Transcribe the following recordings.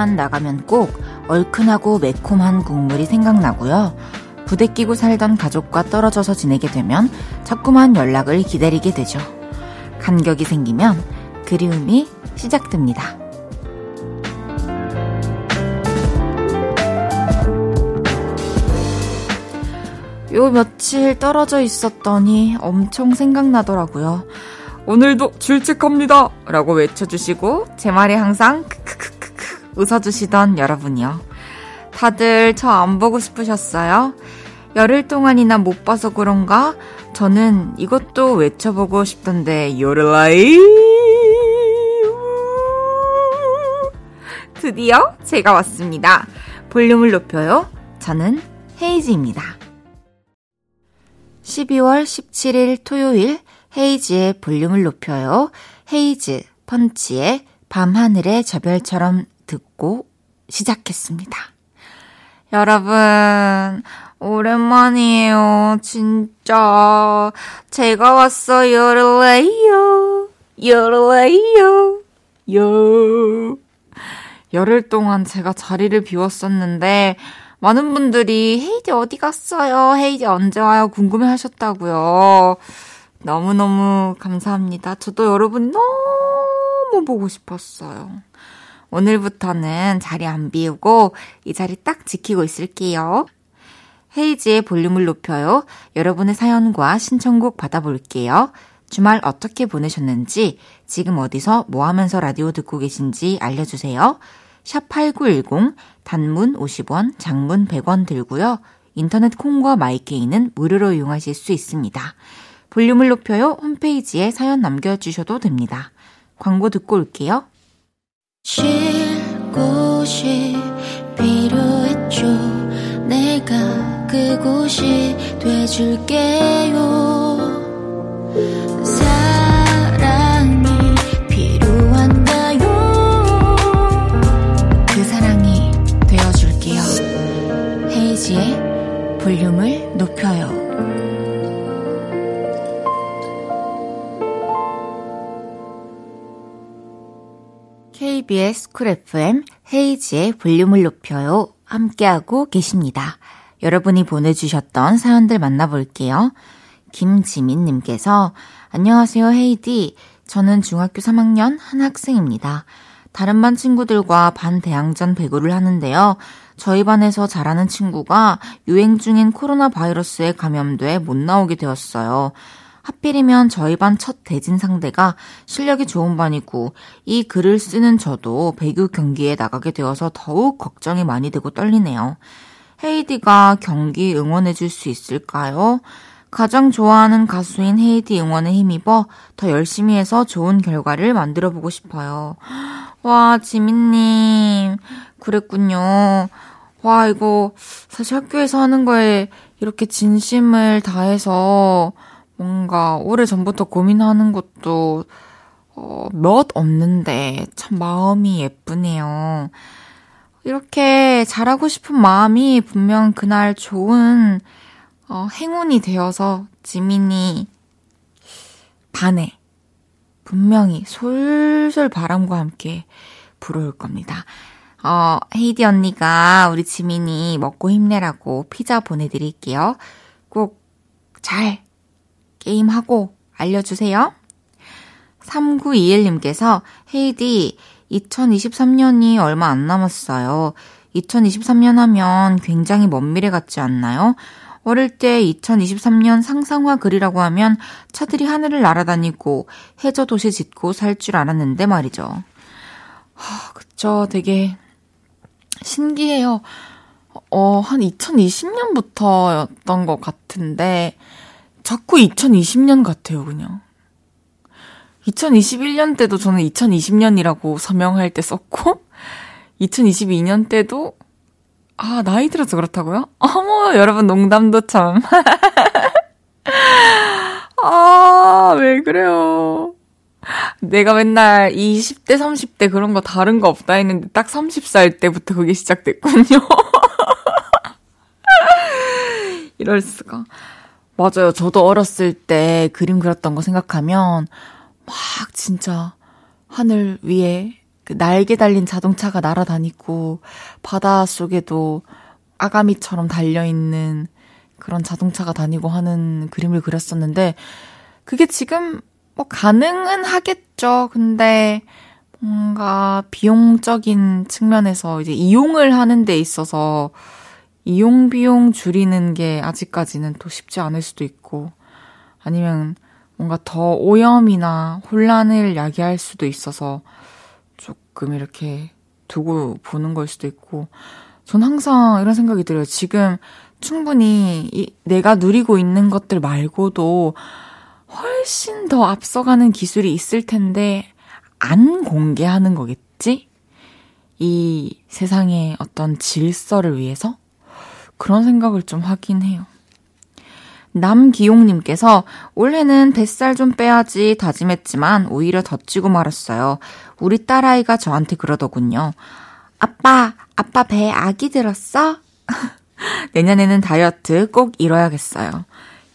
TV에만 나가면 꼭 얼큰하고 매콤한 국물이 생각나고요. 부대 끼고 살던 가족과 떨어져서 지내게 되면 자꾸만 연락을 기다리게 되죠. 간격이 생기면 그리움이 시작됩니다. 요 며칠 떨어져 있었더니 엄청 생각나더라고요. 오늘도 출첵합니다! 라고 외쳐주시고, 제 말에 항상 크크크크크 웃어주시던 여러분이요. 다들 저 안 보고 싶으셨어요? 열흘 동안이나 못 봐서 그런가? 저는 이것도 외쳐보고 싶던데, 요르라이! 드디어 제가 왔습니다. 볼륨을 높여요. 저는 헤이즈입니다. 12월 17일 토요일 헤이즈의 볼륨을 높여요. 헤이즈 펀치의 밤하늘의 저별처럼 듣고 시작했습니다. 여러분, 오랜만이에요. 진짜. 제가 왔어요. 레이요. 여레이요. 요. 열흘 동안 제가 자리를 비웠었는데, 많은 분들이 헤이디 어디 갔어요? 헤이디 언제 와요? 궁금해 하셨다고요. 너무너무 감사합니다. 저도 여러분 너무 보고 싶었어요. 오늘부터는 자리 안 비우고 이 자리 딱 지키고 있을게요. 헤이지의 볼륨을 높여요. 여러분의 사연과 신청곡 받아볼게요. 주말 어떻게 보내셨는지, 지금 어디서 뭐 하면서 라디오 듣고 계신지 알려주세요. 샵8910 단문 50원, 장문 100원 들고요. 인터넷 콩과 마이케이는 무료로 이용하실 수 있습니다. 볼륨을 높여요 홈페이지에 사연 남겨주셔도 됩니다. 광고 듣고 올게요. 쉴 곳이 필요했죠. 내가 그곳이 돼줄게요. KBS Cool FM 헤이즈의 볼륨을 높여요. 함께하고 계십니다. 여러분이 보내주셨던 사연들 만나볼게요. 김지민님께서 안녕하세요 헤이디. 저는 중학교 3학년 한 학생입니다. 다른 반 친구들과 반 대항전 배구를 하는데요. 저희 반에서 잘하는 친구가 유행 중인 코로나 바이러스에 감염돼 못 나오게 되었어요. 하필이면 저희 반 첫 대진 상대가 실력이 좋은 반이고 이 글을 쓰는 저도 배구 경기에 나가게 되어서 더욱 걱정이 많이 되고 떨리네요. 헤이디가 경기 응원해 줄 수 있을까요? 가장 좋아하는 가수인 헤이디 응원에 힘입어 더 열심히 해서 좋은 결과를 만들어 보고 싶어요. 와, 지민님. 그랬군요. 와, 이거 사실 학교에서 하는 거에 이렇게 진심을 다해서 뭔가 오래 전부터 고민하는 것도 어, 몇 없는데 참 마음이 예쁘네요. 이렇게 잘하고 싶은 마음이 분명 그날 좋은 어, 행운이 되어서 지민이 반에 분명히 솔솔 바람과 함께 불어올 겁니다. 어, 헤이디 언니가 우리 지민이 먹고 힘내라고 피자 보내드릴게요. 꼭 잘 게임하고 알려주세요. 3921님께서 헤이디 2023년이 얼마 안 남았어요. 2023년 하면 굉장히 먼 미래 같지 않나요? 어릴 때 2023년 상상화 글이라고 하면 차들이 하늘을 날아다니고 해저 도시 짓고 살 줄 알았는데 말이죠. 하, 그쵸. 되게 신기해요. 어, 한 2020년부터였던 것 같은데, 자꾸 2020년 같아요, 그냥. 2021년 때도 저는 2020년이라고 서명할 때 썼고, 2022년 때도, 아, 나이 들어서 그렇다고요? 어머, 여러분 농담도 참. 아, 왜 그래요. 내가 맨날 20대, 30대 그런 거 다른 거 없다 했는데 딱 30살 때부터 그게 시작됐군요. 이럴 수가. 맞아요. 저도 어렸을 때 그림 그렸던 거 생각하면 막 진짜 하늘 위에 그 날개 달린 자동차가 날아다니고 바다 속에도 아가미처럼 달려있는 그런 자동차가 다니고 하는 그림을 그렸었는데 그게 지금 뭐 가능은 하겠죠. 근데 뭔가 비용적인 측면에서 이제 이용을 하는 데 있어서 이용 비용 줄이는 게 아직까지는 또 쉽지 않을 수도 있고 아니면 뭔가 더 오염이나 혼란을 야기할 수도 있어서 조금 이렇게 두고 보는 걸 수도 있고 전 항상 이런 생각이 들어요. 지금 충분히 이, 내가 누리고 있는 것들 말고도 훨씬 더 앞서가는 기술이 있을 텐데 안 공개하는 거겠지? 이 세상의 어떤 질서를 위해서? 그런 생각을 좀 하긴 해요. 남기용님께서 올해는 뱃살 좀 빼야지 다짐했지만 오히려 더 찌고 말았어요. 우리 딸아이가 저한테 그러더군요. 아빠, 아빠 배 아기 들었어? 내년에는 다이어트 꼭 이뤄야겠어요.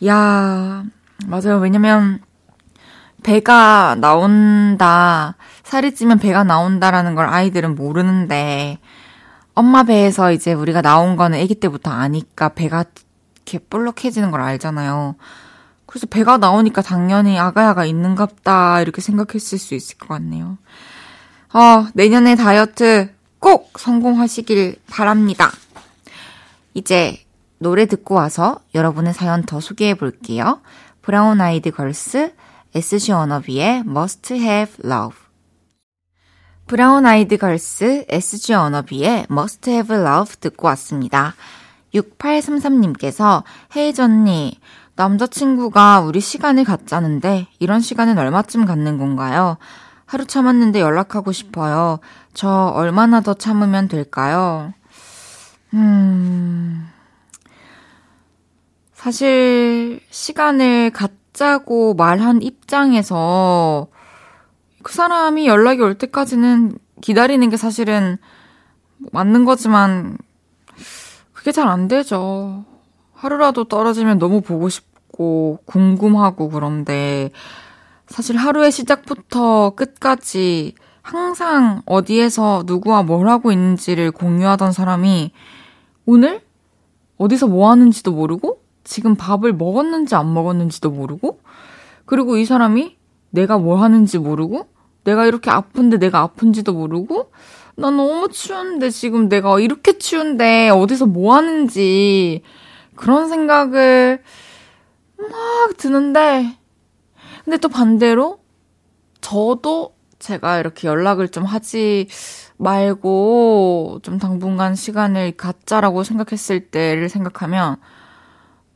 야 맞아요. 왜냐면 배가 나온다, 살이 찌면 배가 나온다라는 걸 아이들은 모르는데 엄마 배에서 이제 우리가 나온 거는 아기 때부터 아니까 배가 이렇게 볼록해지는 걸 알잖아요. 그래서 배가 나오니까 당연히 아가야가 있는갑다 이렇게 생각했을 수 있을 것 같네요. 어, 내년에 다이어트 꼭 성공하시길 바랍니다. 이제 노래 듣고 와서 여러분의 사연 더 소개해 볼게요. 브라운 아이드 걸스 SG 워너비의 Must Have Love 브라운 아이드 걸스 SG 워너비의 Must Have Love 듣고 왔습니다. 6833님께서 헤이즈 언니, 남자친구가 우리 시간을 갖자는데 이런 시간은 얼마쯤 갖는 건가요? 하루 참았는데 연락하고 싶어요. 저 얼마나 더 참으면 될까요? 음, 사실 시간을 갖자고 말한 입장에서 그 사람이 연락이 올 때까지는 기다리는 게 사실은 맞는 거지만 그게 잘 안 되죠. 하루라도 떨어지면 너무 보고 싶고 궁금하고 그런데 사실 하루의 시작부터 끝까지 항상 어디에서 누구와 뭘 하고 있는지를 공유하던 사람이 오늘 어디서 뭐 하는지도 모르고 지금 밥을 먹었는지 안 먹었는지도 모르고 그리고 이 사람이 내가 뭘 하는지 모르고 내가 이렇게 아픈데 내가 아픈지도 모르고 나 너무 추운데 지금 내가 이렇게 추운데 어디서 뭐 하는지 그런 생각을 막 드는데 근데 또 반대로 저도 제가 이렇게 연락을 좀 하지 말고 좀 당분간 시간을 갖자라고 생각했을 때를 생각하면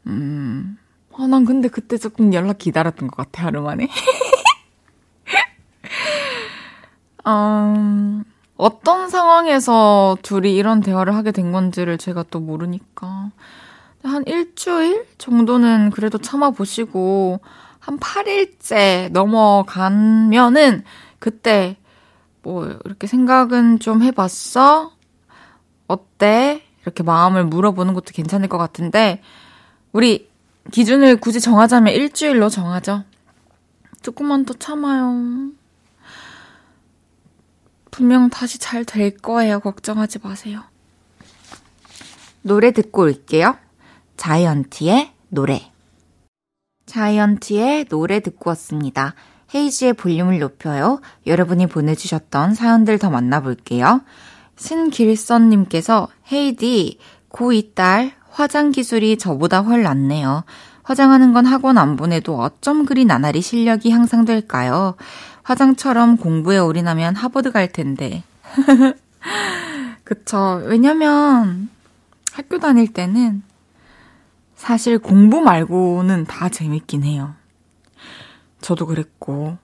음, 아, 난 근데 그때 조금 연락 기다렸던 것 같아, 하루 만에. 음, 어떤 상황에서 둘이 이런 대화를 하게 된 건지를 제가 또 모르니까. 한 일주일 정도는 그래도 참아보시고, 한 8일째 넘어가면은, 그때, 뭐, 이렇게 생각은 좀 해봤어? 어때? 이렇게 마음을 물어보는 것도 괜찮을 것 같은데, 우리 기준을 굳이 정하자면 일주일로 정하죠. 조금만 더 참아요. 분명 다시 잘 될 거예요. 걱정하지 마세요. 노래 듣고 올게요. 자이언티의 노래. 자이언티의 노래 듣고 왔습니다. 헤이지의 볼륨을 높여요. 여러분이 보내주셨던 사연들 더 만나볼게요. 신길선님께서 헤이디 고2 딸 화장 기술이 저보다 훨 낫네요. 화장하는 건 학원 안 보내도 어쩜 그리 나날이 실력이 향상될까요? 화장처럼 공부에 올인하면 하버드 갈 텐데. 그쵸. 왜냐면 학교 다닐 때는 사실 공부 말고는 다 재밌긴 해요. 저도 그랬고.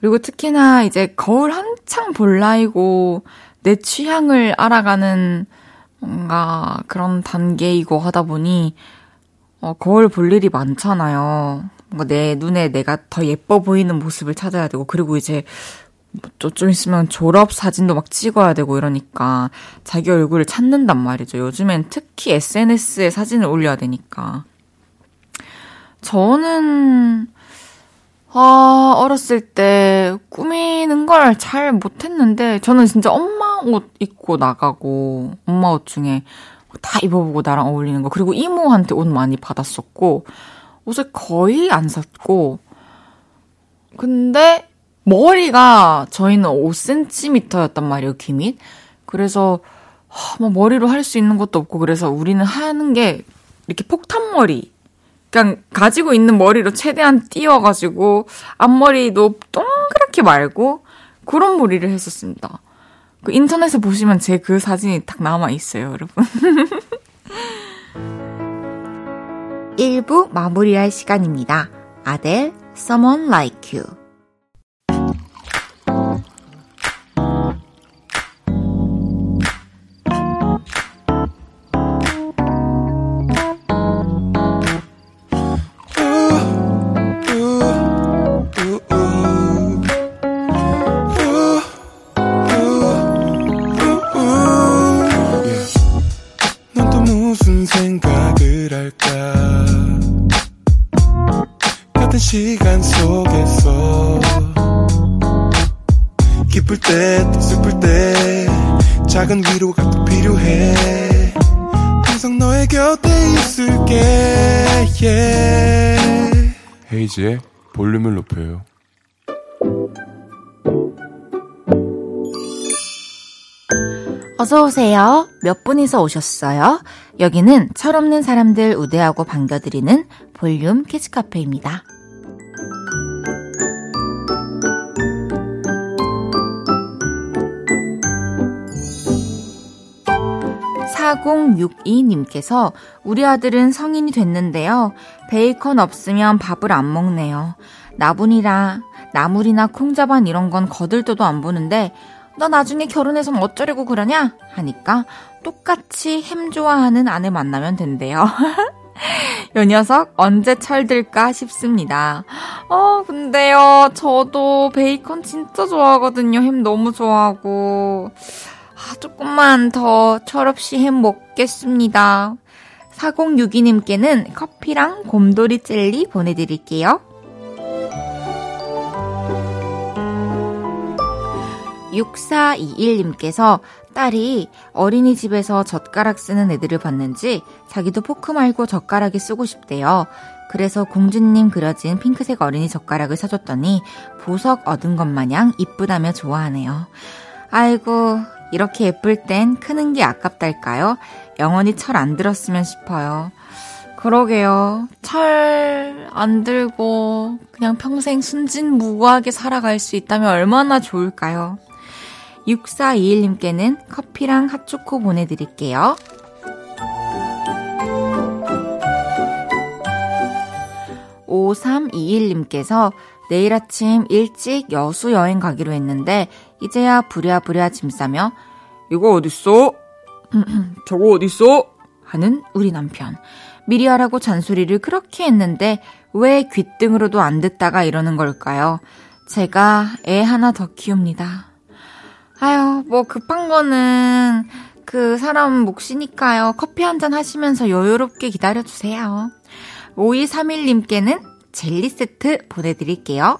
그리고 특히나 이제 거울 한창 볼 나이고 내 취향을 알아가는 뭔가 그런 단계이고 하다 보니 어, 거울 볼 일이 많잖아요. 뭔가 내 눈에 내가 더 예뻐 보이는 모습을 찾아야 되고 그리고 이제 뭐좀 있으면 졸업 사진도 막 찍어야 되고 이러니까 자기 얼굴을 찾는단 말이죠. 요즘엔 특히 SNS에 사진을 올려야 되니까. 저는 아, 어렸을 때 꾸미는 걸 잘 못했는데, 저는 진짜 엄마 옷 입고 나가고, 엄마 옷 중에 다 입어보고 나랑 어울리는 거, 그리고 이모한테 옷 많이 받았었고, 옷을 거의 안 샀고, 근데 머리가 저희는 5cm였단 말이에요, 기밋. 그래서, 뭐 머리로 할 수 있는 것도 없고, 그래서 우리는 하는 게 이렇게 폭탄 머리. 그냥 가지고 있는 머리로 최대한 띄워 가지고 앞머리도 동그랗게 말고 그런 머리를 했었습니다. 그 인터넷에 보시면 제 그 사진이 딱 남아 있어요, 여러분. 1부 마무리할 시간입니다. 아델, Someone Like You. 어서오세요. 몇 분이서 오셨어요? 여기는 철없는 사람들 우대하고 반겨드리는 볼륨 캐치카페입니다. 4062님께서 우리 아들은 성인이 됐는데요. 베이컨 없으면 밥을 안 먹네요. 나분이라 나물이나 콩자반 이런 건 거들떠도 안 보는데 너 나중에 결혼해서 어쩌려고 그러냐? 하니까 똑같이 햄 좋아하는 아내 만나면 된대요. 요 녀석 언제 철들까 싶습니다. 어, 근데요, 저도 베이컨 진짜 좋아하거든요. 햄 너무 좋아하고. 아, 조금만 더 철없이 햄 먹겠습니다. 4062님께는 커피랑 곰돌이 젤리 보내드릴게요. 6421님께서 딸이 어린이집에서 젓가락 쓰는 애들을 봤는지 자기도 포크 말고 젓가락이 쓰고 싶대요. 그래서 공주님 그려진 핑크색 어린이 젓가락을 사줬더니 보석 얻은 것 마냥 이쁘다며 좋아하네요. 아이고, 이렇게 예쁠 땐 크는 게 아깝달까요? 영원히 철 안 들었으면 싶어요. 그러게요. 철 안 들고 그냥 평생 순진무구하게 살아갈 수 있다면 얼마나 좋을까요? 6421님께는 커피랑 핫초코 보내드릴게요. 5321님께서 내일 아침 일찍 여수 여행 가기로 했는데 이제야 부랴부랴 짐 싸며 이거 어딨어? 저거 어딨어? 하는 우리 남편. 미리 하라고 잔소리를 그렇게 했는데 왜 귓등으로도 안 듣다가 이러는 걸까요? 제가 애 하나 더 키웁니다. 아유, 뭐 급한 거는 그 사람 몫이니까요. 커피 한 잔 하시면서 여유롭게 기다려주세요. 5231님께는 젤리 세트 보내드릴게요.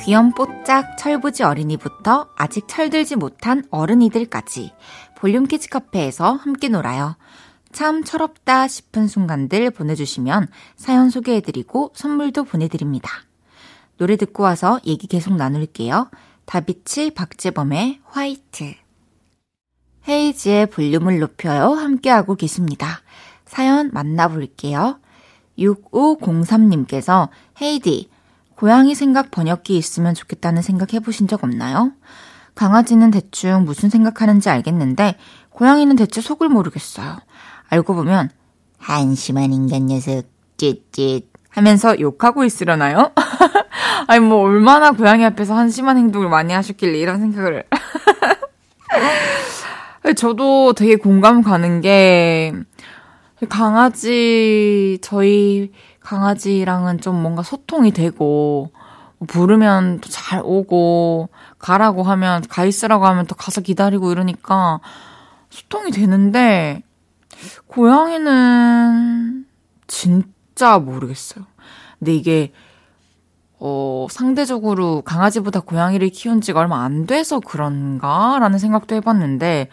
귀염뽀짝 철부지 어린이부터 아직 철들지 못한 어른이들까지 볼륨 키즈 카페에서 함께 놀아요. 참 철없다 싶은 순간들 보내주시면 사연 소개해드리고 선물도 보내드립니다. 노래 듣고 와서 얘기 계속 나눌게요. 다비치 박재범의 화이트. 헤이지의 볼륨을 높여요. 함께하고 계십니다. 사연 만나볼게요. 6503님께서 헤이디, 고양이 생각 번역기 있으면 좋겠다는 생각 해보신 적 없나요? 강아지는 대충 무슨 생각하는지 알겠는데, 고양이는 대체 속을 모르겠어요. 알고 보면, 한심한 인간 녀석, 찌릿 하면서 욕하고 있으려나요? 아니, 뭐, 얼마나 고양이 앞에서 한심한 행동을 많이 하셨길래 이런 생각을. 저도 되게 공감 가는 게, 강아지, 저희 강아지랑은 좀 뭔가 소통이 되고, 부르면 또 잘 오고, 가라고 하면, 가 있으라고 하면 또 가서 기다리고 이러니까 소통이 되는데, 고양이는 진짜 모르겠어요. 근데 이게 어, 상대적으로 강아지보다 고양이를 키운 지가 얼마 안 돼서 그런가라는 생각도 해봤는데,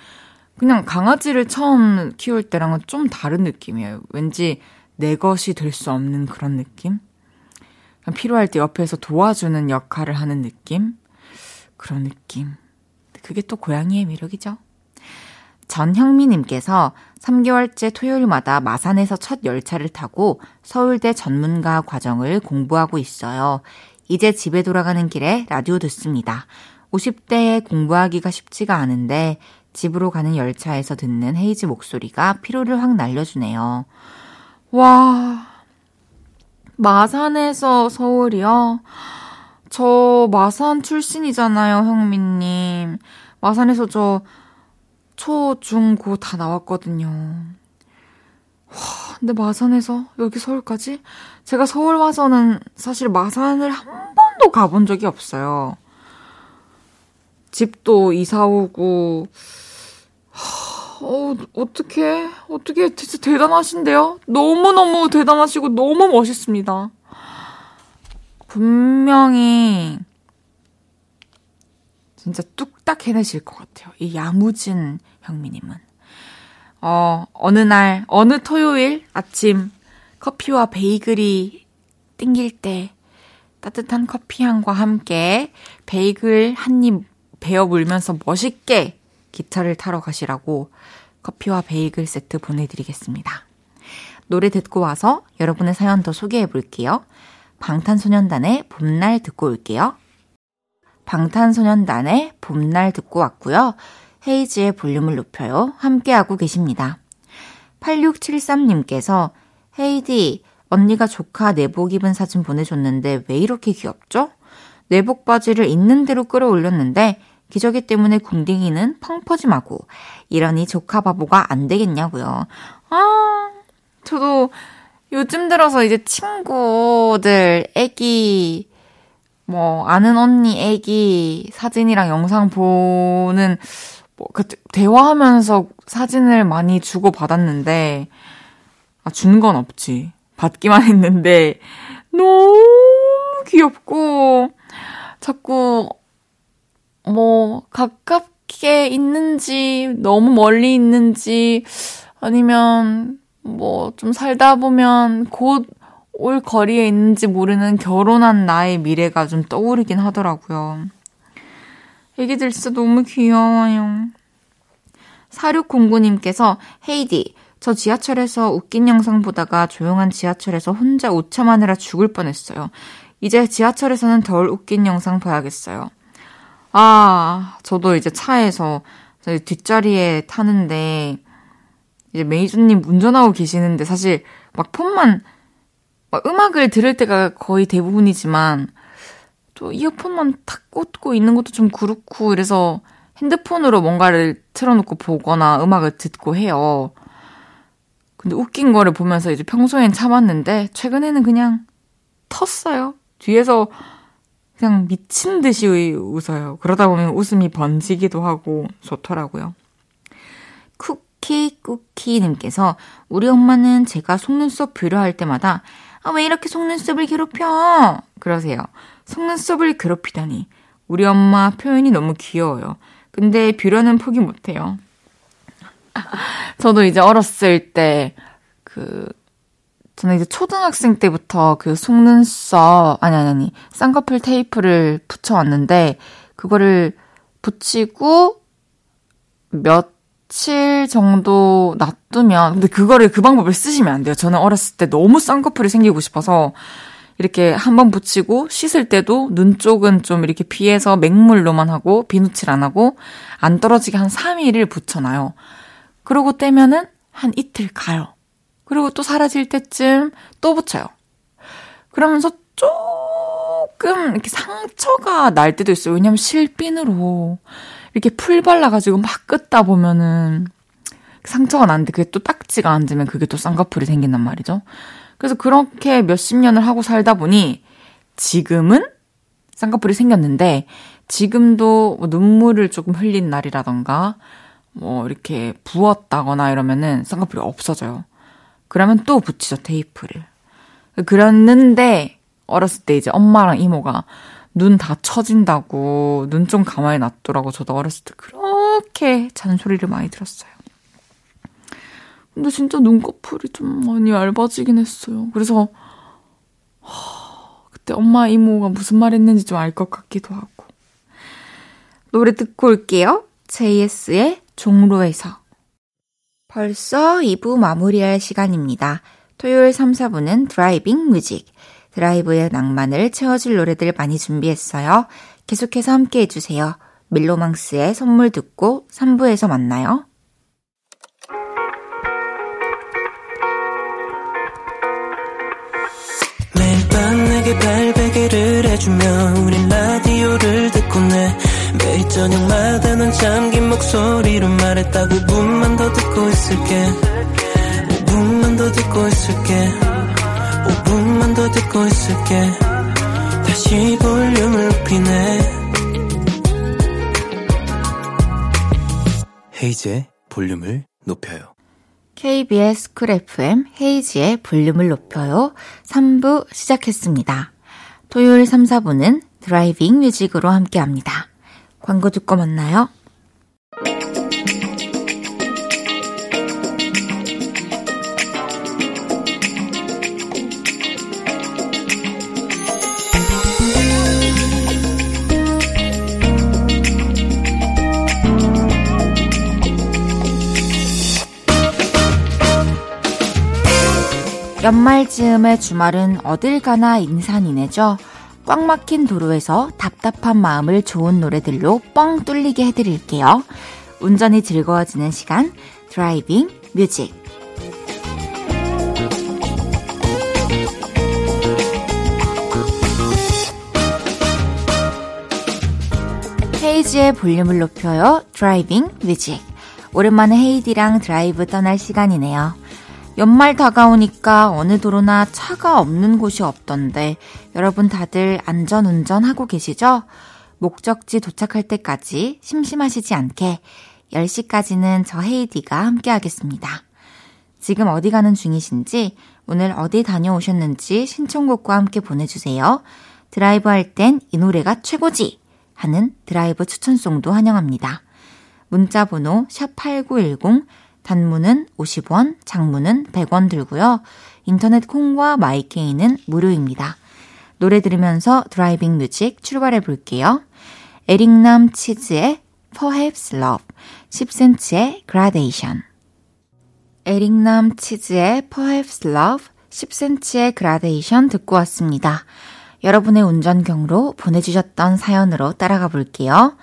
그냥 강아지를 처음 키울 때랑은 좀 다른 느낌이에요. 왠지 내 것이 될 수 없는 그런 느낌? 필요할 때 옆에서 도와주는 역할을 하는 느낌? 그런 느낌. 그게 또 고양이의 매력이죠. 전형미님께서 3개월째 토요일마다 마산에서 첫 열차를 타고 서울대 전문가 과정을 공부하고 있어요. 이제 집에 돌아가는 길에 라디오 듣습니다. 50대에 공부하기가 쉽지가 않은데 집으로 가는 열차에서 듣는 헤이즈 목소리가 피로를 확 날려주네요. 와, 마산에서 서울이요? 저 마산 출신이잖아요, 형민님. 마산에서 저 초, 중, 고 다 나왔거든요. 와, 근데 마산에서 여기 서울까지? 제가 서울 와서는 사실 마산을 한 번도 가본 적이 없어요. 집도 이사 오고, 어, 어떻게, 어떻게, 진짜 대단하신데요? 너무너무 대단하시고 너무 멋있습니다. 분명히, 진짜 뚝딱 해내실 것 같아요. 이 야무진 형미님은. 어, 어느 날, 어느 토요일 아침, 커피와 베이글이 땡길 때, 따뜻한 커피 향과 함께 베이글 한 입 베어 물면서 멋있게 기차를 타러 가시라고 커피와 베이글 세트 보내드리겠습니다. 노래 듣고 와서 여러분의 사연 더 소개해 볼게요. 방탄소년단의 봄날 듣고 올게요. 방탄소년단의 봄날 듣고 왔고요. 헤이즈의 볼륨을 높여요. 함께하고 계십니다. 8673님께서 헤이디, 언니가 조카 내복 입은 사진 보내줬는데 왜 이렇게 귀엽죠? 내복 바지를 있는 대로 끌어올렸는데 기저귀 때문에 궁딩이는 펑퍼짐하고 이러니 조카 바보가 안 되겠냐고요. 아, 저도 요즘 들어서 이제 친구들 애기 뭐 아는 언니 애기 사진이랑 영상 보는 뭐 그 대화하면서 사진을 많이 주고 받았는데 아 주는 건 없지. 받기만 했는데 너무 귀엽고 자꾸 뭐 가깝게 있는지 너무 멀리 있는지 아니면 뭐 좀 살다 보면 곧 올 거리에 있는지 모르는 결혼한 나의 미래가 좀 떠오르긴 하더라고요. 애기들 진짜 너무 귀여워요. 4609님께서 헤이디 저 지하철에서 웃긴 영상 보다가 조용한 지하철에서 혼자 오참하느라 죽을 뻔했어요. 이제 지하철에서는 덜 웃긴 영상 봐야겠어요. 아, 저도 이제 차에서 뒷자리에 타는데 이제 메이저님 운전하고 계시는데 사실 막 폰만 막 음악을 들을 때가 거의 대부분이지만 또 이어폰만 탁 꽂고 있는 것도 좀 그렇고 이래서 핸드폰으로 뭔가를 틀어놓고 보거나 음악을 듣고 해요. 근데 웃긴 거를 보면서 이제 평소엔 참았는데 최근에는 그냥 텄어요. 뒤에서 그냥 미친 듯이 웃어요. 그러다 보면 웃음이 번지기도 하고 좋더라고요. 쿠키 쿠키님께서 우리 엄마는 제가 속눈썹 뷰러할 때마다 아, 왜 이렇게 속눈썹을 괴롭혀? 그러세요. 속눈썹을 괴롭히다니. 우리 엄마 표현이 너무 귀여워요. 근데 뷰러는 포기 못해요. 저도 이제 어렸을 때, 그, 저는 이제 초등학생 때부터 그 속눈썹, 아니, 아니, 아니, 쌍꺼풀 테이프를 붙여왔는데, 그거를 붙이고 며칠 정도 놔두면, 근데 그거를 그 방법을 쓰시면 안 돼요. 저는 어렸을 때 너무 쌍꺼풀이 생기고 싶어서, 이렇게 한 번 붙이고 씻을 때도 눈 쪽은 좀 이렇게 비해서 맹물로만 하고 비누칠 안 하고 안 떨어지게 한 3일을 붙여놔요. 그러고 떼면은 한 이틀 가요. 그리고 또 사라질 때쯤 또 붙여요. 그러면서 조금 이렇게 상처가 날 때도 있어요. 왜냐면 실핀으로 이렇게 풀 발라가지고 막 끄다 보면은 상처가 나는데 그게 또 딱지가 앉으면 그게 또 쌍꺼풀이 생긴단 말이죠. 그래서 그렇게 몇십 년을 하고 살다 보니 지금은 쌍꺼풀이 생겼는데 지금도 뭐 눈물을 조금 흘린 날이라던가 뭐 이렇게 부었다거나 이러면은 쌍꺼풀이 없어져요. 그러면 또 붙이죠, 테이프를. 그랬는데 어렸을 때 이제 엄마랑 이모가 눈 다 처진다고 눈 좀 가만히 놔두라고 저도 어렸을 때 그렇게 잔소리를 많이 들었어요. 근데 진짜 눈꺼풀이 좀 많이 얇아지긴 했어요. 그래서 그때 엄마 이모가 무슨 말 했는지 좀 알 것 같기도 하고. 노래 듣고 올게요. JS의 종로에서. 벌써 2부 마무리할 시간입니다. 토요일 3, 4부는 driving music. 드라이브의 낭만을 채워줄 노래들 많이 준비했어요. 계속해서 함께 해주세요. 멜로망스의 선물 듣고 3부에서 만나요. 매일 밤 내게 발베개를 해주며 우린 라디오를 듣고 내 매일 저녁마다 넌 잠긴 목소리로 말했다 5분만 더 듣고 있을게 5분만 더 듣고 있을게 5분만 더 듣고 있을게 다시 볼륨을 높이네 헤이즈의 볼륨을 높여요 KBS Cool FM 헤이즈의 볼륨을 높여요 3부 시작했습니다. 토요일 3, 4부는 driving music으로 함께 합니다. 광고 듣고 만나요. 연말 즈음의 주말은 어딜 가나 인산인해죠. 꽉 막힌 도로에서 답답한 마음을 좋은 노래들로 뻥 뚫리게 해드릴게요. 운전이 즐거워지는 시간, driving music. 헤이즈의 볼륨을 높여요. driving music. 오랜만에 헤이디랑 드라이브 떠날 시간이네요. 연말 다가오니까 어느 도로나 차가 없는 곳이 없던데 여러분 다들 안전 운전하고 계시죠? 목적지 도착할 때까지 심심하시지 않게 10시까지는 저 헤이디가 함께 하겠습니다. 지금 어디 가는 중이신지 오늘 어디 다녀오셨는지 신청곡과 함께 보내주세요. 드라이브 할 땐 이 노래가 최고지! 하는 드라이브 추천송도 환영합니다. 문자 번호 샵8910 단문은 50원, 장문은 100원 들고요. 인터넷 콩과 마이케이는 무료입니다. 노래 들으면서 driving music 출발해 볼게요. 에릭남 치즈의 Perhaps Love, 10cm의 Gradation. 에릭남 치즈의 Perhaps Love, 10cm의 Gradation 듣고 왔습니다. 여러분의 운전 경로 보내주셨던 사연으로 따라가 볼게요.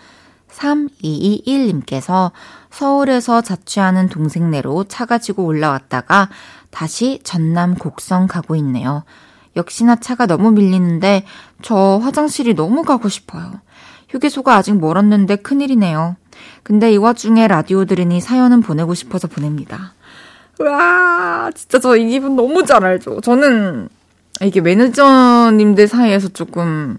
3221님께서 서울에서 자취하는 동생네로 차 가 지고 올라왔다가 다시 전남 곡성 가고 있네요. 역시나 차가 너무 밀리는데 저 화장실이 너무 가고 싶어요. 휴게소가 아직 멀었는데 큰일이네요. 근데 이 와중에 라디오 들으니 사연은 보내고 싶어서 보냅니다. 와, 진짜 저 이 기분 너무 잘 알죠. 저는 이게 매니저님들 사이에서 조금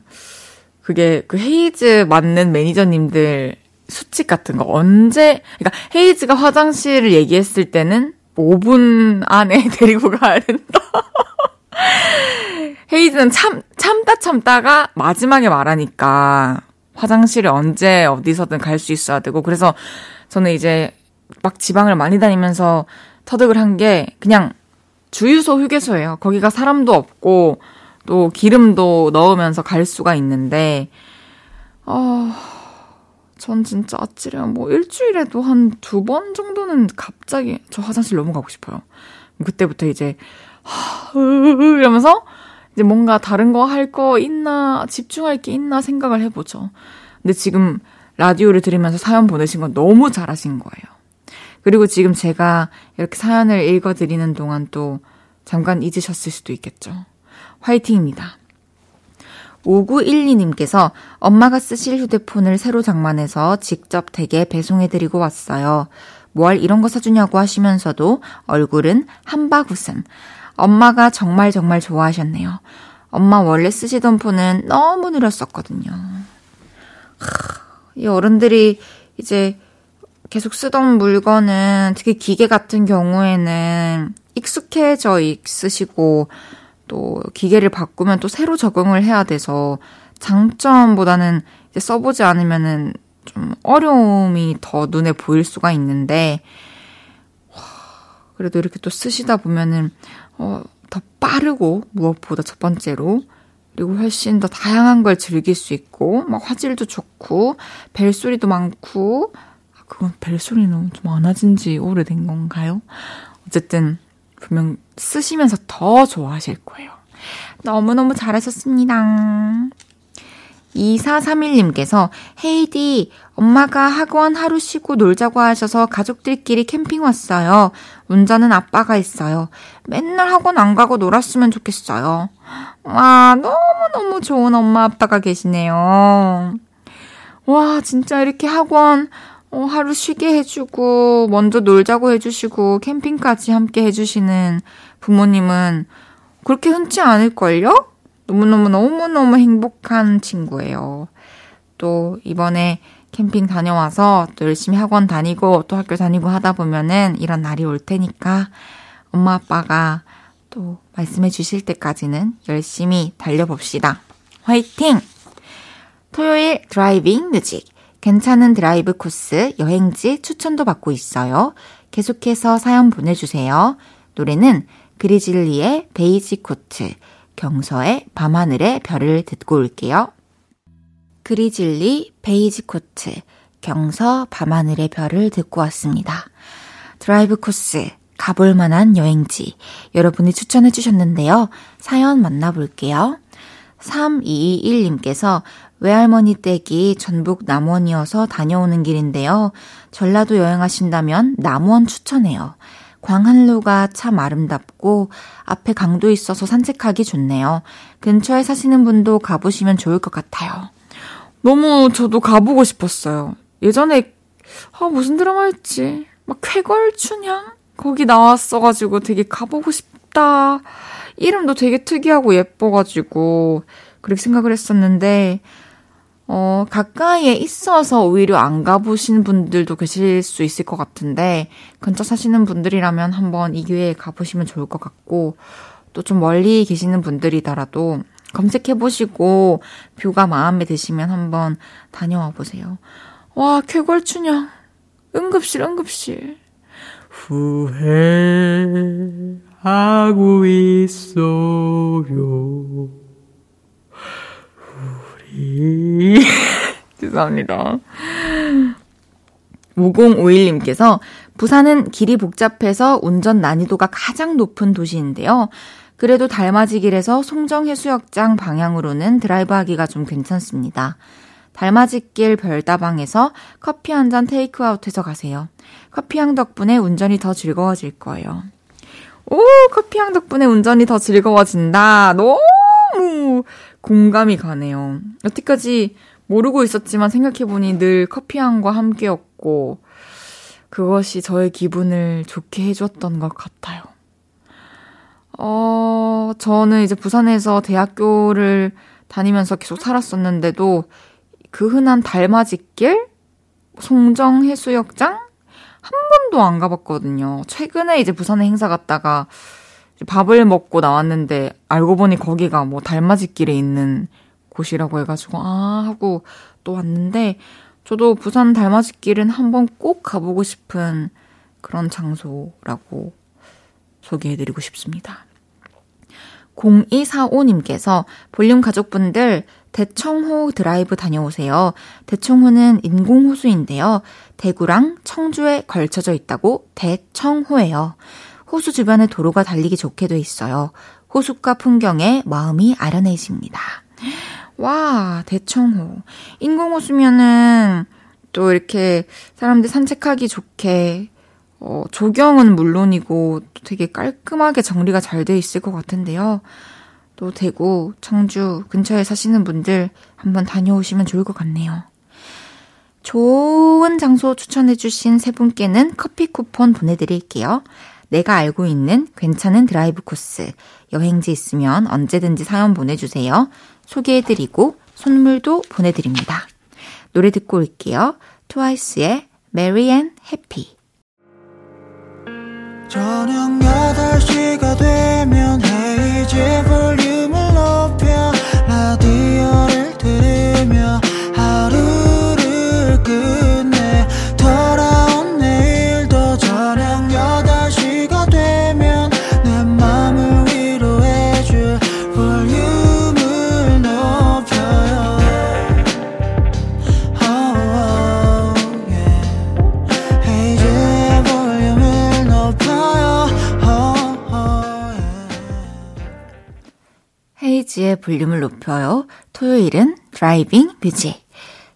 그게 그 헤이즈 맞는 매니저님들 수칙 같은 거 언제 그러니까 헤이즈가 화장실을 얘기했을 때는 5분 안에 데리고 가야 된다. 헤이즈는 참 참다 참다가 마지막에 말하니까 화장실에 언제 어디서든 갈 수 있어야 되고 그래서 저는 이제 막 지방을 많이 다니면서 터득을 한 게 그냥 주유소 휴게소예요. 거기가 사람도 없고 또 기름도 넣으면서 갈 수가 있는데, 어, 전 진짜 아찔해요. 뭐 일주일에도 한 두 번 정도는 갑자기 저 화장실 너무 가고 싶어요. 그때부터 이제, 하, 이러면서 이제 뭔가 다른 거할거 있나, 집중할 게 있나 생각을 해보죠. 근데 지금 라디오를 들으면서 사연 보내신 건 너무 잘하신 거예요. 그리고 지금 제가 이렇게 사연을 읽어드리는 동안 또 잠깐 잊으셨을 수도 있겠죠. 화이팅입니다. 5912님께서 엄마가 쓰실 휴대폰을 새로 장만해서 직접 댁에 배송해드리고 왔어요. 뭘 이런 거 사주냐고 하시면서도 얼굴은 한박 웃음. 엄마가 정말 정말 좋아하셨네요. 엄마 원래 쓰시던 폰은 너무 느렸었거든요. 이 어른들이 이제 계속 쓰던 물건은 특히 기계 같은 경우에는 익숙해져 있으시고 또 기계를 바꾸면 또 새로 적응을 해야 돼서 장점보다는 이제 써보지 않으면은 좀 어려움이 더 눈에 보일 수가 있는데 그래도 이렇게 또 쓰시다 보면은 어, 더 빠르고 무엇보다 첫 번째로 그리고 훨씬 더 다양한 걸 즐길 수 있고 막 화질도 좋고 벨소리도 많고 아, 그건 벨소리는 좀 많아진 지 오래된 건가요? 어쨌든 분명 쓰시면서 더 좋아하실 거예요. 너무너무 잘하셨습니다. 2431님께서 헤이디 엄마가 학원 하루 쉬고 놀자고 하셔서 가족들끼리 캠핑 왔어요. 운전은 아빠가 했어요. 맨날 학원 안 가고 놀았으면 좋겠어요. 와, 너무너무 좋은 엄마 아빠가 계시네요. 와, 진짜 이렇게 학원 어, 하루 쉬게 해주고, 먼저 놀자고 해주시고, 캠핑까지 함께 해주시는 부모님은 그렇게 흔치 않을걸요? 너무너무 너무너무 행복한 친구예요. 또 이번에 캠핑 다녀와서 또 열심히 학원 다니고 또 학교 다니고 하다 보면은 이런 날이 올 테니까 엄마 아빠가 또 말씀해 주실 때까지는 열심히 달려봅시다. 화이팅! 토요일 driving music. 괜찮은 드라이브 코스 여행지 추천도 받고 있어요. 계속해서 사연 보내주세요. 노래는 그리즐리의 베이지 코트, 경서의 밤하늘의 별을 듣고 올게요. 그리즐리 베이지 코트, 경서 밤하늘의 별을 듣고 왔습니다. 드라이브 코스, 가볼 만한 여행지, 여러분이 추천해 주셨는데요. 사연 만나볼게요. 3221님께서 외할머니 댁이 전북 남원이어서 다녀오는 길인데요. 전라도 여행하신다면 남원 추천해요. 광한루가 참 아름답고 앞에 강도 있어서 산책하기 좋네요. 근처에 사시는 분도 가보시면 좋을 것 같아요. 너무 저도 가보고 싶었어요. 예전에 아 무슨 드라마였지? 막 쾌걸춘향 거기 나왔어가지고 되게 가보고 싶다. 이름도 되게 특이하고 예뻐가지고 그렇게 생각을 했었는데 어, 가까이에 있어서 오히려 안 가보신 분들도 계실 수 있을 것 같은데, 근처 사시는 분들이라면 한번 이 기회에 가보시면 좋을 것 같고, 또 좀 멀리 계시는 분들이더라도 검색해보시고, 뷰가 마음에 드시면 한번 다녀와 보세요. 와, 쾌걸춘향. 응급실, 응급실. 후회하고 있어요. 죄송합니다. 5051님께서 부산은 길이 복잡해서 운전 난이도가 가장 높은 도시인데요. 그래도 달맞이길에서 송정해수욕장 방향으로는 드라이브 하기가 좀 괜찮습니다. 달맞이길 별다방에서 커피 한 잔 테이크아웃해서 가세요. 커피향 덕분에 운전이 더 즐거워질 거예요. 오, 커피향 덕분에 운전이 더 즐거워진다. 너무 공감이 가네요. 여태까지 모르고 있었지만 생각해보니 늘 커피향과 함께였고, 그것이 저의 기분을 좋게 해줬던 것 같아요. 어, 저는 이제 부산에서 대학교를 다니면서 계속 살았었는데도 그 흔한 달맞이길, 송정 해수욕장 한 번도 안 가봤거든요. 최근에 이제 부산에 행사 갔다가 밥을 먹고 나왔는데 알고 보니 거기가 뭐 달맞이길에 있는 곳이라고 해가지고 아 하고 또 왔는데 저도 부산 달맞이길은 한번 꼭 가보고 싶은 그런 장소라고 소개해드리고 싶습니다. 0245님께서 볼륨 가족분들 대청호 드라이브 다녀오세요. 대청호는 인공호수인데요. 대구랑 청주에 걸쳐져 있다고 대청호예요. 호수 주변에 도로가 달리기 좋게 돼 있어요. 호숫가 풍경에 마음이 아련해집니다. 와, 대청호. 인공호 수면은 또 이렇게 사람들 산책하기 좋게 어, 조경은 물론이고 또 되게 깔끔하게 정리가 잘 돼 있을 것 같은데요. 또 대구, 청주 근처에 사시는 분들 한번 다녀오시면 좋을 것 같네요. 좋은 장소 추천해주신 세 분께는 커피 쿠폰 보내드릴게요. 내가 알고 있는 괜찮은 드라이브 코스, 여행지 있으면 언제든지 사연 보내주세요. 소개해드리고 선물도 보내드립니다. 노래 듣고 올게요. 트와이스의 Merry and Happy. 저녁 8시가 되면 헤이즈 볼륨을 높여 라디오를 볼륨을 높여요. 토요일은 driving music.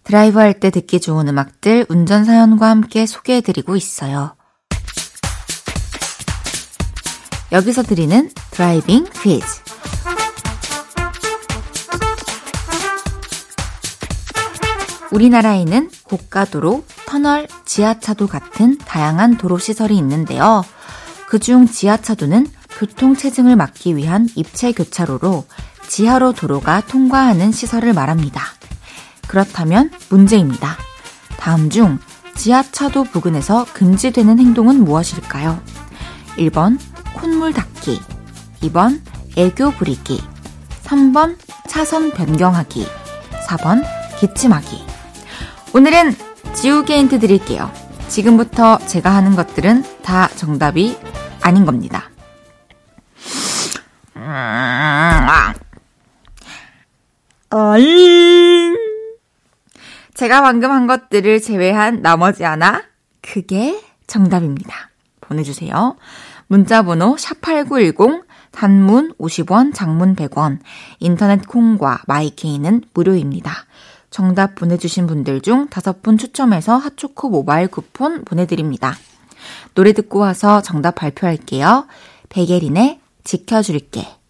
드라이브 할 때 듣기 좋은 음악들 운전 사연과 함께 소개해드리고 있어요. 여기서 드리는 driving 퀴즈. 우리나라에는 고가도로, 터널, 지하차도 같은 다양한 도로 시설이 있는데요. 그중 지하차도는 교통체증을 막기 위한 입체 교차로로 지하로 도로가 통과하는 시설을 말합니다. 그렇다면 문제입니다. 다음 중 지하차도 부근에서 금지되는 행동은 무엇일까요? 1번 콧물 닦기 2번 애교 부리기 3번 차선 변경하기 4번 기침하기 오늘은 지우개 힌트 드릴게요. 지금부터 제가 하는 것들은 다 정답이 아닌 겁니다. 어잉. 제가 방금 한 것들을 제외한 나머지 하나, 그게 정답입니다. 보내주세요. 문자번호 샵8910, 단문 50원, 장문 100원, 인터넷 콩과 마이케이는 무료입니다. 정답 보내주신 분들 중 다섯 분 추첨해서 핫초코 모바일 쿠폰 보내드립니다. 노래 듣고 와서 정답 발표할게요. 백예린의 지켜줄게.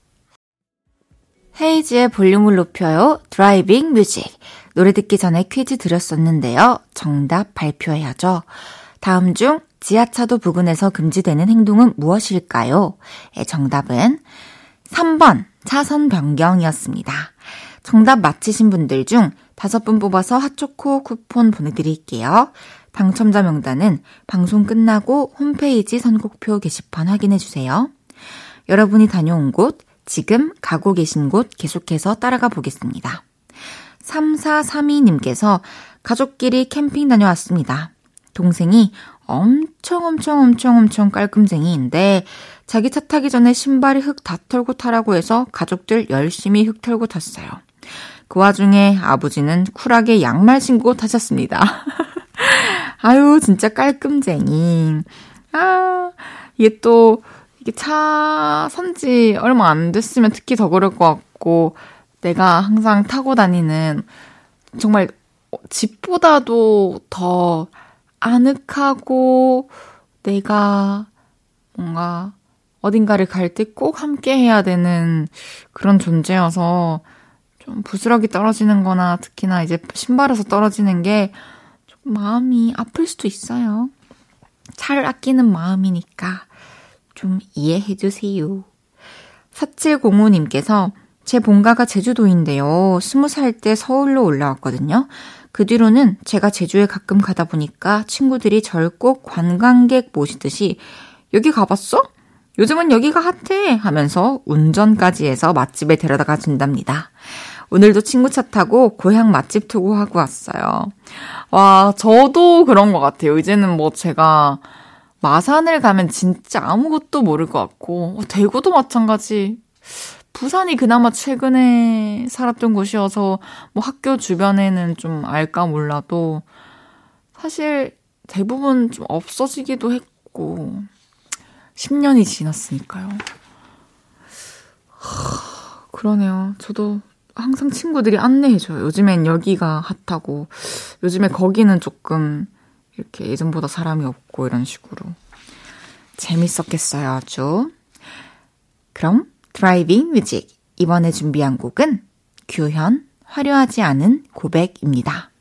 헤이즈의 볼륨을 높여요. 드라이빙 뮤직. 노래 듣기 전에 퀴즈 드렸었는데요. 정답 발표해야죠. 다음 중 지하차도 부근에서 금지되는 행동은 무엇일까요? 의 정답은 3번 차선 변경이었습니다. 정답 맞히신 분들 중 다섯 분 뽑아서 핫초코 쿠폰 보내드릴게요. 당첨자 명단은 방송 끝나고 홈페이지 선곡표 게시판 확인해주세요. 여러분이 다녀온 곳, 지금 가고 계신 곳 계속해서 따라가 보겠습니다. 3432님께서 가족끼리 캠핑 다녀왔습니다. 동생이 엄청 엄청 엄청 엄청 깔끔쟁이인데 자기 차 타기 전에 신발이 흙 다 털고 타라고 해서 가족들 열심히 흙 털고 탔어요. 그 와중에 아버지는 쿨하게 양말 신고 타셨습니다. 아유, 진짜 깔끔쟁이. 아, 이게 또, 이게 차 산지 얼마 안 됐으면 특히 더 그럴 것 같고, 내가 항상 타고 다니는 정말 집보다도 더 아늑하고 내가 뭔가 어딘가를 갈 때 꼭 함께 해야 되는 그런 존재여서 좀 부스러기 떨어지는 거나 특히나 이제 신발에서 떨어지는 게 좀 마음이 아플 수도 있어요. 차를 아끼는 마음이니까 좀 이해해 주세요. 4705님께서 제 본가가 제주도인데요. 스무 살 때 서울로 올라왔거든요. 그 뒤로는 제가 제주에 가끔 가다 보니까 친구들이 절 꼭 관광객 모시듯이 여기 가봤어? 요즘은 여기가 핫해 하면서 운전까지 해서 맛집에 데려다가 준답니다. 오늘도 친구 차 타고 고향 맛집 투고하고 왔어요. 와, 저도 그런 것 같아요. 이제는 뭐 제가 마산을 가면 진짜 아무것도 모를 것 같고, 어, 대구도 마찬가지. 부산이 그나마 최근에 살았던 곳이어서 뭐 학교 주변에는 좀 알까 몰라도 사실 대부분 좀 없어지기도 했고 10년이 지났으니까요. 하, 그러네요. 저도 항상 친구들이 안내해줘요. 요즘엔 여기가 핫하고 요즘에 거기는 조금 이렇게 예전보다 사람이 없고 이런 식으로 재밌었겠어요 아주. 그럼 드라이빙 뮤직 이번에 준비한 곡은 규현 화려하지 않은 고백입니다.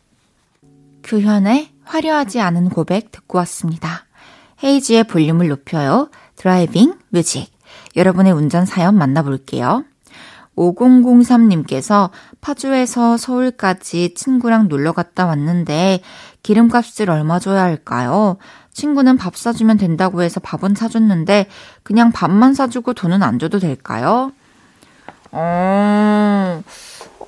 규현의 화려하지 않은 고백 듣고 왔습니다. 헤이즈의 볼륨을 높여요. 드라이빙 뮤직 여러분의 운전 사연 만나볼게요. 5003님께서 파주에서 서울까지 친구랑 놀러 갔다 왔는데 기름값을 얼마 줘야 할까요? 친구는 밥 사주면 된다고 해서 밥은 사줬는데 그냥 밥만 사주고 돈은 안 줘도 될까요? 어,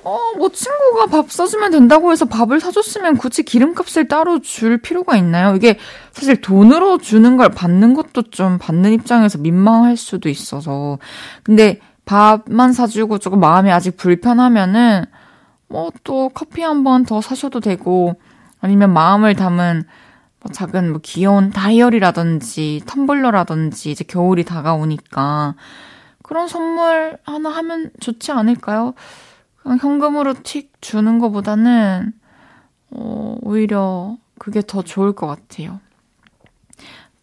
어, 뭐 친구가 밥 사주면 된다고 해서 밥을 사줬으면 굳이 기름값을 따로 줄 필요가 있나요? 이게 사실 돈으로 주는 걸 받는 것도 좀 받는 입장에서 민망할 수도 있어서. 근데 밥만 사주고 조금 마음이 아직 불편하면은 뭐 또 커피 한 번 더 사셔도 되고 아니면 마음을 담은 뭐 작은 뭐 귀여운 다이어리라든지 텀블러라든지 이제 겨울이 다가오니까 그런 선물 하나 하면 좋지 않을까요? 그냥 현금으로 틱 주는 것보다는 어, 오히려 그게 더 좋을 것 같아요.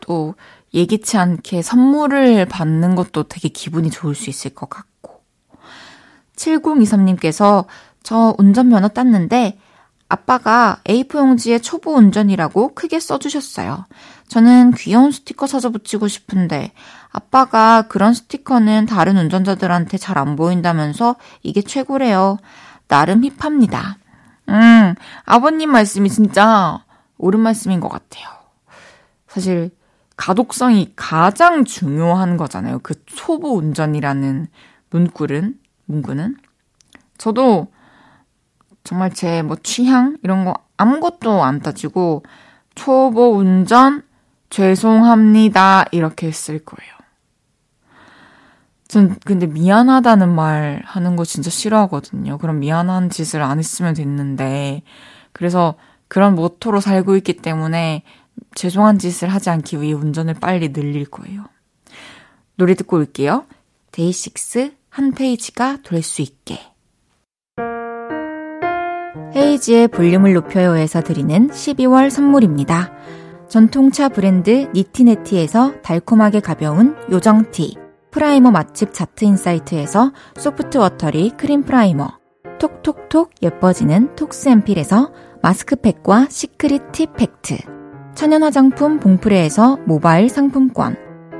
또 예기치 않게 선물을 받는 것도 되게 기분이 좋을 수 있을 것 같고. 7023님께서 저 운전면허 땄는데 아빠가 A4 용지에 초보 운전이라고 크게 써주셨어요. 저는 귀여운 스티커 사서 붙이고 싶은데 아빠가 그런 스티커는 다른 운전자들한테 잘 안 보인다면서 이게 최고래요. 나름 힙합니다. 음, 아버님 말씀이 진짜 옳은 말씀인 것 같아요. 사실 가독성이 가장 중요한 거잖아요. 그 초보 운전이라는 문구는, 문구는. 저도 정말 제 뭐 취향 이런 거 아무것도 안 따지고 초보 운전 죄송합니다 이렇게 했을 거예요. 전 근데 미안하다는 말 하는 거 진짜 싫어하거든요. 그럼 미안한 짓을 안 했으면 됐는데 그래서 그런 모토로 살고 있기 때문에 죄송한 짓을 하지 않기 위해 운전을 빨리 늘릴 거예요. 노래 듣고 올게요. 데이식스 한 페이지가 될 수 있게. 헤이즈의 볼륨을 높여요에서 드리는 12월 선물입니다. 전통차 브랜드 니티네티에서 달콤하게 가벼운 요정티, 프라이머 맛집 자트인사이트에서 소프트 워터리 크림 프라이머, 톡톡톡 예뻐지는 톡스앰필에서 마스크팩과 시크릿 팁 팩트, 천연 화장품 봉프레에서 모바일 상품권,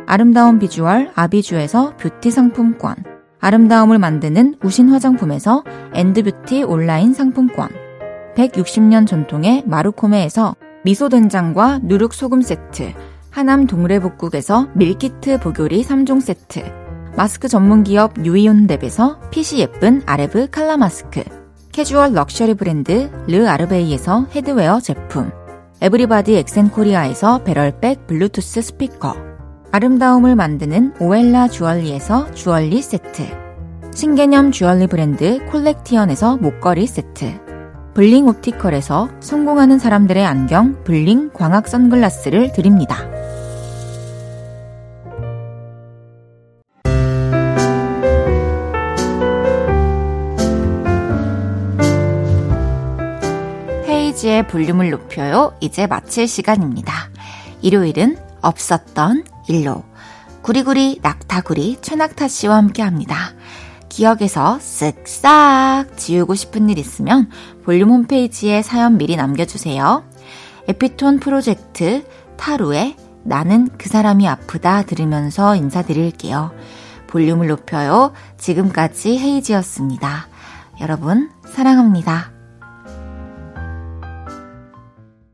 아름다운 비주얼 아비주에서 뷰티 상품권, 아름다움을 만드는 우신 화장품에서 엔드뷰티 온라인 상품권, 160년 전통의 마루코메에서 미소된장과 누룩소금 세트, 하남 동래복국에서 밀키트 복요리 3종 세트, 마스크 전문기업 유이온랩에서 핏이 예쁜 아레브 칼라 마스크, 캐주얼 럭셔리 브랜드 르 아르베이에서 헤드웨어 제품, 에브리바디 엑센코리아에서 배럴백 블루투스 스피커, 아름다움을 만드는 오엘라 주얼리에서 주얼리 세트, 신개념 주얼리 브랜드 콜렉티언에서 목걸이 세트, 블링 옵티컬에서 성공하는 사람들의 안경 블링 광학 선글라스를 드립니다. 헤이지의 볼륨을 높여요. 이제 마칠 시간입니다. 일요일은 없었던 일로 구리구리 낙타구리 최낙타 씨와 함께 합니다. 기억에서 쓱싹 지우고 싶은 일 있으면 볼륨 홈페이지에 사연 미리 남겨주세요. 에피톤 프로젝트 타루의 나는 그 사람이 아프다 들으면서 인사드릴게요. 볼륨을 높여요. 지금까지 헤이지였습니다. 여러분, 사랑합니다.